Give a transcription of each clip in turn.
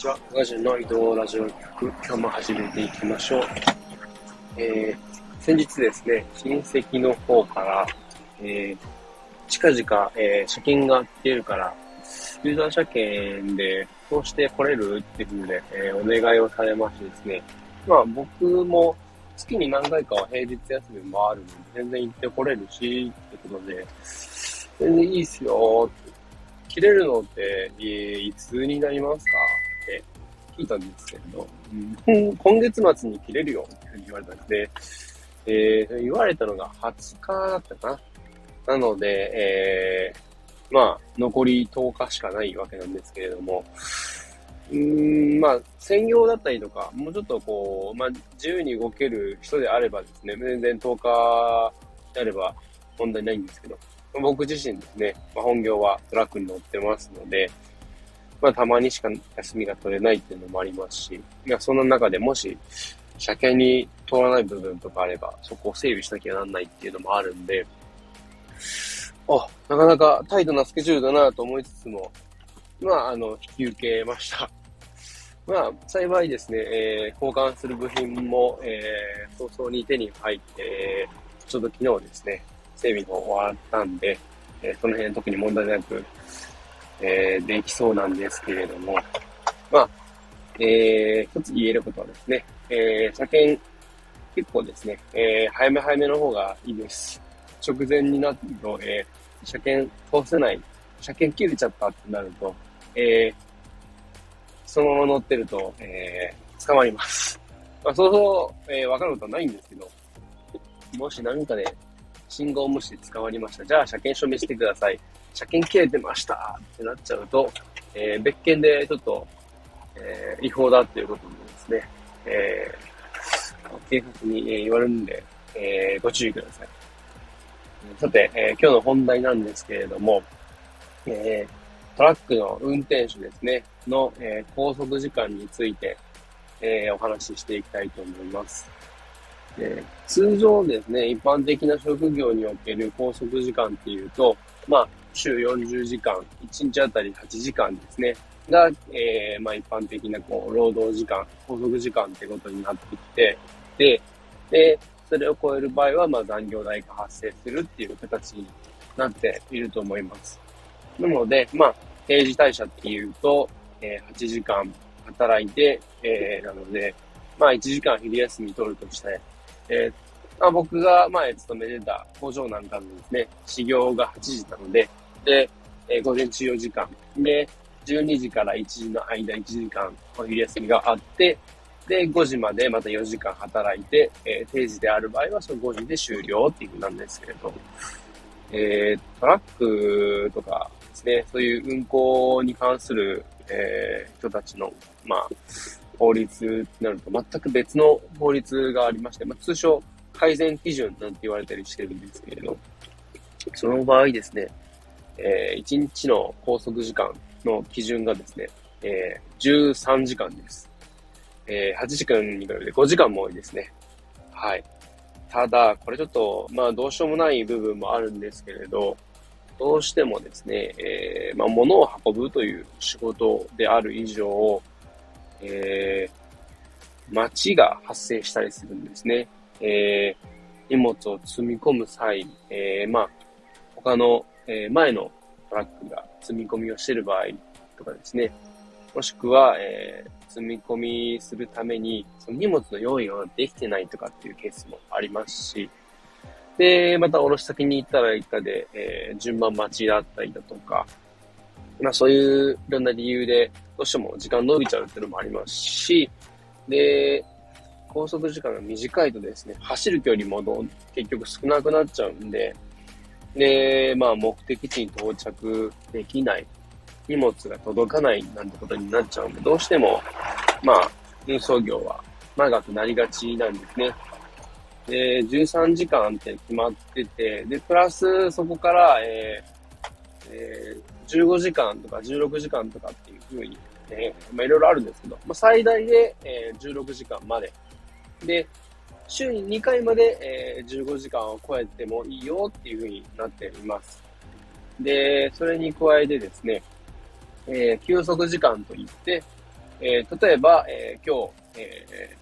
ちは。ガジの移動ラジオ局、今日も始めていきましょう。えー、先日ですね、親戚の方から、えー、近々、えー、車検が出るから、ユーザー車検で通して来れるっていうふうで、え、お願いをされましてですね、まあ僕も月に何回かは平日休みもあるので、全然行って来れるし、ってことで、全然いいっすよ、切れるのって、えー、いつになりますか？いたんですけれど、うん、今月末に切れるよって言われたんで、えー、言われたのが20日だったかな。なので、えー、まあ、残り10日しかないわけなんですけれども、うーん、まあ、専業だったりとか、もうちょっとこう、まあ、自由に動ける人であればですね、全然10日であれば問題ないんですけど、僕自身ですね、まあ、本業はトラックに乗ってますので、まあ、たまにしか休みが取れないっていうのもありますし、いや、その中でもし、車検に通らない部分とかあれば、そこを整備しなきゃなんないっていうのもあるんで、あ、なかなかタイトなスケジュールだなと思いつつも、まあ、あの、引き受けました。まあ、幸いですね、えー、交換する部品も、えー、早々に手に入って、ちょうど昨日ですね、整備が終わったんで、えー、その辺特に問題なく、えー、できそうなんですけれども、まあ、えー、一つ言えることはですね、えー、車検、結構ですね、えー、早め早めの方がいいです。直前になると、えー、車検通せない、車検切れちゃったってなると、えー、そのまま乗ってると、えー、捕まります。まあ、そうそう、えー、わかることはないんですけど、もし何かで、信号無視で捕まりました。じゃあ、車検証明してください。車検切れてましたってなっちゃうと、えー、別件でちょっと、えー、違法だっていうことでですね、えー、警察に言われるんで、えー、ご注意ください。さて、えー、今日の本題なんですけれども、えー、トラックの運転手ですね、の、えー、拘束時間について、えー、お話ししていきたいと思います。で通常ですね、一般的な職業における拘束時間っていうと、まあ、週40時間、1日あたり8時間ですね、が、えー、まあ一般的なこう、労働時間、拘束時間ってことになってきて、で、で、それを超える場合は、まあ残業代が発生するっていう形になっていると思います。なので、まあ、定時退社っていうと、えー、8時間働いて、えー、なので、まあ1時間昼休み取るとして、えー、まあ、僕が前勤めてた工場なんかのですね、始業が8時なので、で、えー、午前中4時間。で、12時から1時の間1時間お昼休みがあって、で、5時までまた4時間働いて、えー、定時である場合はその5時で終了っていうなんですけれど、えー、トラックとかですね、そういう運行に関する、えー、人たちの、まあ、法律になると全く別の法律がありまして、まあ、通称改善基準なんて言われたりしてるんですけれど、その場合ですね、えー、1日の拘束時間の基準がですね、えー、13時間です。えー、8時間に比べて5時間も多いですね。はい。ただ、これちょっと、まあ、どうしようもない部分もあるんですけれど、どうしてもですね、えー、まあ、物を運ぶという仕事である以上、えー、街が発生したりするんですね。えー、荷物を積み込む際、えー、まあ、他のえー、前のトラックが積み込みをしている場合とかですね、もしくは、えー、積み込みするために、その荷物の用意ができてないとかっていうケースもありますし、で、また卸先に行ったら行ったで、えー、順番待ちだったりだとか、まあそういういろんな理由で、どうしても時間伸びちゃうっていうのもありますし、で、高速時間が短いとですね、走る距離も結局少なくなっちゃうんで、で、まあ、目的地に到着できない、荷物が届かないなんてことになっちゃうんで、どうしても、まあ、運送業は長くなりがちなんですね。で、13時間って決まってて、で、プラスそこから、えーえー、15時間とか16時間とかっていうふうに、え、まあ、いろいろあるんですけど、まあ、最大で、えー、16時間まで。で、週に2回まで、えー、15時間を超えてもいいよっていう風になっています。で、それに加えてですね、えー、休息時間といって、えー、例えば、え、今日、え、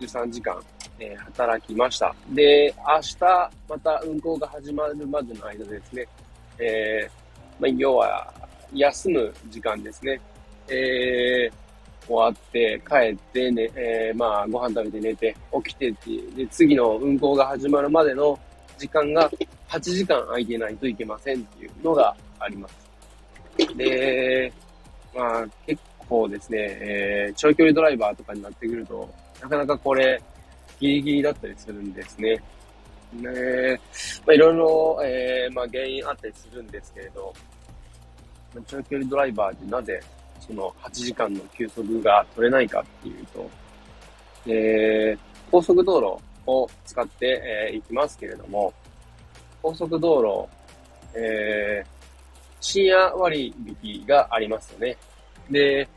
13時間、え、働きました。で、明日、また運行が始まるまでの間ですね、え、まあ、要は、休む時間ですね。えー、終わって、帰ってね、えー、まあ、ご飯食べて寝て、起きてっていう、で、次の運行が始まるまでの時間が8時間空いてないといけませんっていうのがあります。で、まあ、結構ですね、えー、長距離ドライバーとかになってくると、なかなかこれ、ギリギリだったりするんですね。ねまあ、いろいろ、えー、まあ、原因あったりするんですけれど、長距離ドライバーでなぜその8時間の休息が取れないかっていうと、えー、高速道路を使って、えー、行きますけれども、高速道路、えー、深夜割引がありますよね。で、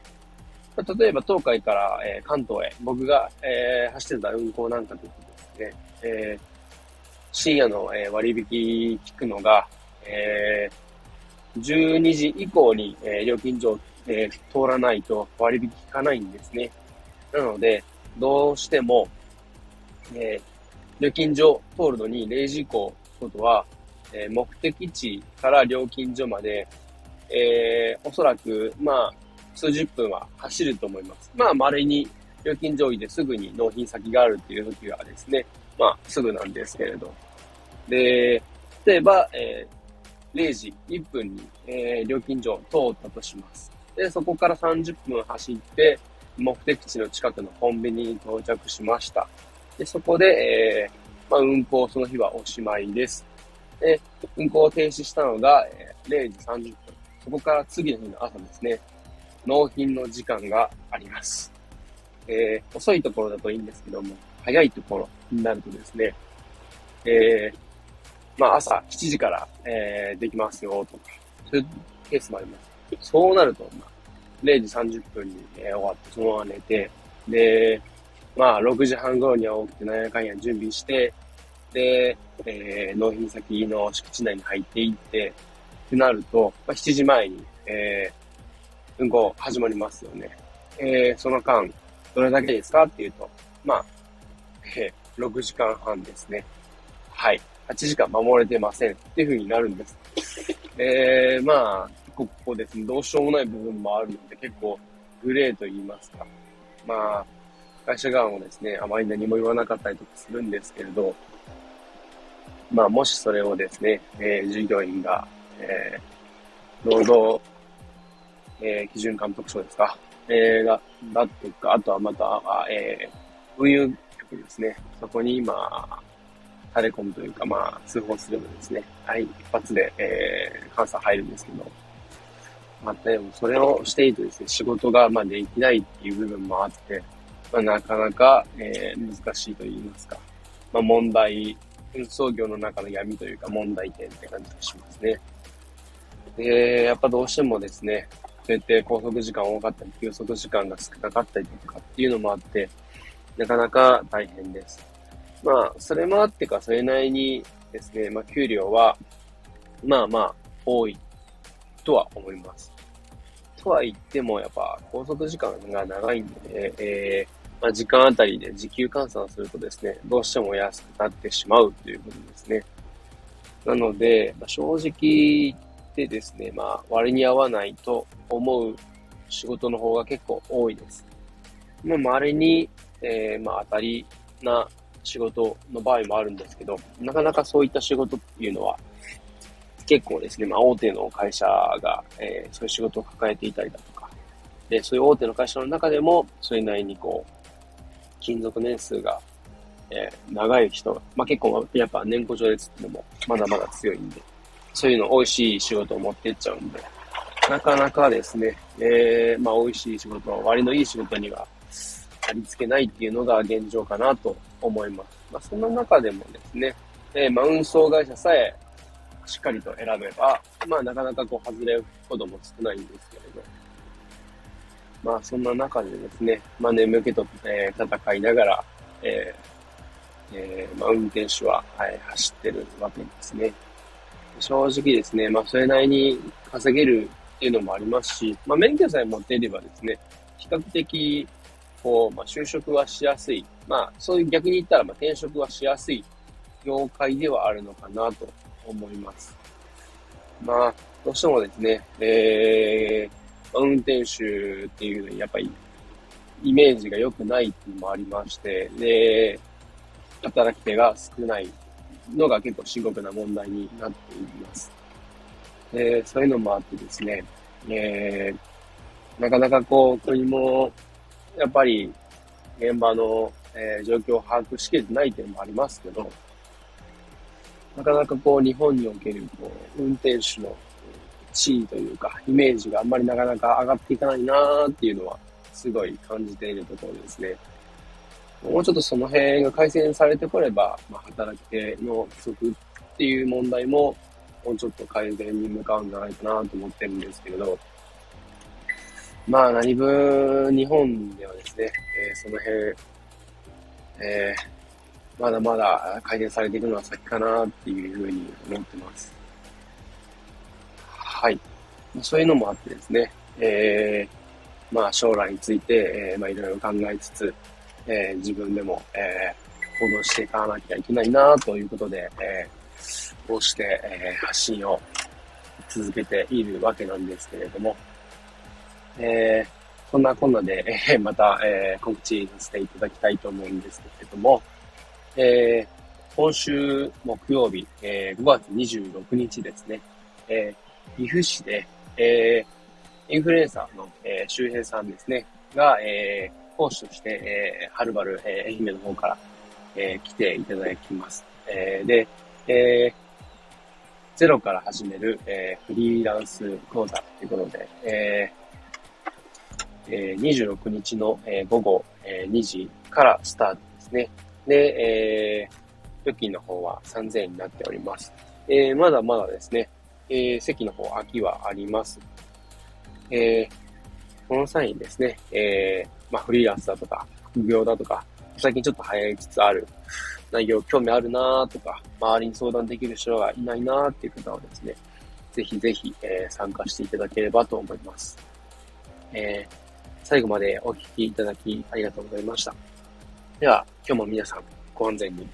例えば東海から、えー、関東へ、僕が、えー、走ってた運行なんかでですね、えー、深夜の、え、割引聞くのが、え、12時以降に、え、料金所、えー、通らないと割引効かないんですね。なので、どうしても、えー、料金所通るのに0時以降ことは、えー、目的地から料金所まで、えー、おそらく、まあ、数十分は走ると思います。まあ、稀に料金上位ですぐに納品先があるっていう時はですね、まあ、すぐなんですけれど。で、例えば、えー、0時1分に、えー、料金所を通ったとします。で、そこから30分走って、目的地の近くのコンビニに到着しました。で、そこで、えー、まあ、運行その日はおしまいです。で、運行を停止したのが、えー、0時30分。そこから次の日の朝ですね、納品の時間があります。えー、遅いところだといいんですけども、早いところになるとですね、えー、まあ朝7時から、えー、できますよとか、そういうケースもあります。そうなると、まあ、0時30分に、えー、終わってそのまま寝て、で、まあ6時半頃には起きてなんやかんや準備して、で、えー、納品先の敷地内に入っていって、ってなると、まあ、7時前に、えー、運行始まりますよね。えー、その間、どれだけですかっていうと、まあ、えー、6時間半ですね。はい。8時間守れてませんっていう風になるんです。えー、まあ、ここですね、どうしようもない部分もあるので、結構グレーと言いますか。まあ、会社側もですね、あまり何も言わなかったりとかするんですけれど、まあ、もしそれをですね、えー、従業員が、えー、労働、えー、基準監督署ですか、えー、だ、だとか、あとはまた、えー、運輸局ですね。そこに今、垂れ込むというか、まあ、通報すればですね、はい、一発で、えー、監査入るんですけど、またでもそれをしているとですね、仕事が、まあ、できないっていう部分もあって、まあ、なかなか、えー、難しいと言いますか、まあ、問題運送業の中の闇というか問題点って感じがしますね。で、やっぱどうしてもですね、そうやって拘束時間多かったり、休息時間が少なかったりとかっていうのもあって、なかなか大変です。まあ、それもあってか、それなりにですね、まあ、給料は、まあまあ、多いとは思います。とは言っても、やっぱ、拘束時間が長いんでね、えまあ、時間あたりで時給換算するとですね、どうしても安くなってしまうということですね。なので、まあ、正直言ってですね、まあ、割に合わないと思う仕事の方が結構多いです。まあ、稀に、えー、まあ、当たりな仕事の場合もあるんですけど、なかなかそういった仕事っていうのは、結構ですね、まあ、大手の会社が、えー、そういう仕事を抱えていたりだとか、で、そういう大手の会社の中でも、それなりにこう、勤続年数が、えー、長い人、まあ、結構やっぱ年功序列ってのもまだまだ強いんで、そういうの美味しい仕事を持っていっちゃうんで、なかなかですね、えー、まあ美味しい仕事は、割のいい仕事にはありつけないっていうのが現状かなと思います。まあその中でもですね、えー、まあ運送会社さえしっかりと選べば、まあなかなかこう外れることも少ないんですけれど、まあそんな中でですね、まあ眠気と、えー、戦いながら、えーえー、まあ運転手は、はい、走ってるわけですね。正直ですね、まあそれなりに稼げるっていうのもありますし、まあ免許さえ持っていればですね、比較的、こう、まあ、就職はしやすい。まあ、そういう逆に言ったら、まあ、転職はしやすい業界ではあるのかなと思います。まあ、どうしてもですね、えー、運転手っていうのはやっぱりイメージが良くないっていうのもありまして、で、働き手が少ないのが結構深刻な問題になっています。で、そういうのもあってですね、えー、なかなかこう、国も、やっぱり、現場の、えー、状況を把握しきれてない点もありますけど、なかなかこう、日本における、こう、運転手の地位というか、イメージがあんまりなかなか上がっていかないなーっていうのは、すごい感じているところですね。もうちょっとその辺が改善されてこれば、まあ、働き手の不足っていう問題も、もうちょっと改善に向かうんじゃないかなと思ってるんですけれど、まあ何分日本ではですね、えー、その辺、えー、まだまだ改善されていくのは先かなっていうふうに思ってます。はい。そういうのもあってですね、えー、まあ将来について、えー、まあいろいろ考えつつ、えー、自分でも、えー、行動していかなきゃいけないなということで、えー、こうして、えー、発信を続けているわけなんですけれども、えー、そんなこんなで、えー、また、えー、告知させていただきたいと思うんですけれども、えー、今週木曜日、えー、5月26日ですね、えー、岐阜市で、えー、インフルエンサーの、えー、周平さんですね、が、えー、講師として、えー、はるばる、えー、愛媛の方から、えー、来ていただきます。えー、で、えー、ゼロから始める、えー、フリーランス講座ということで、えーえー、26日の、えー、午後、えー、2時からスタートですね。で、えー、料金の方は3000円になっております。えー、まだまだですね、えー、席の方空きはあります。えー、この際にですね、えー、まあ、フリーランスだとか、副業だとか、最近ちょっと流行りつつある内容興味あるなとか、周りに相談できる人がいないなっていう方はですね、ぜひぜひ、えー、参加していただければと思います。えー、最後までお聴きいただきありがとうございました。では、今日も皆さんご安全に。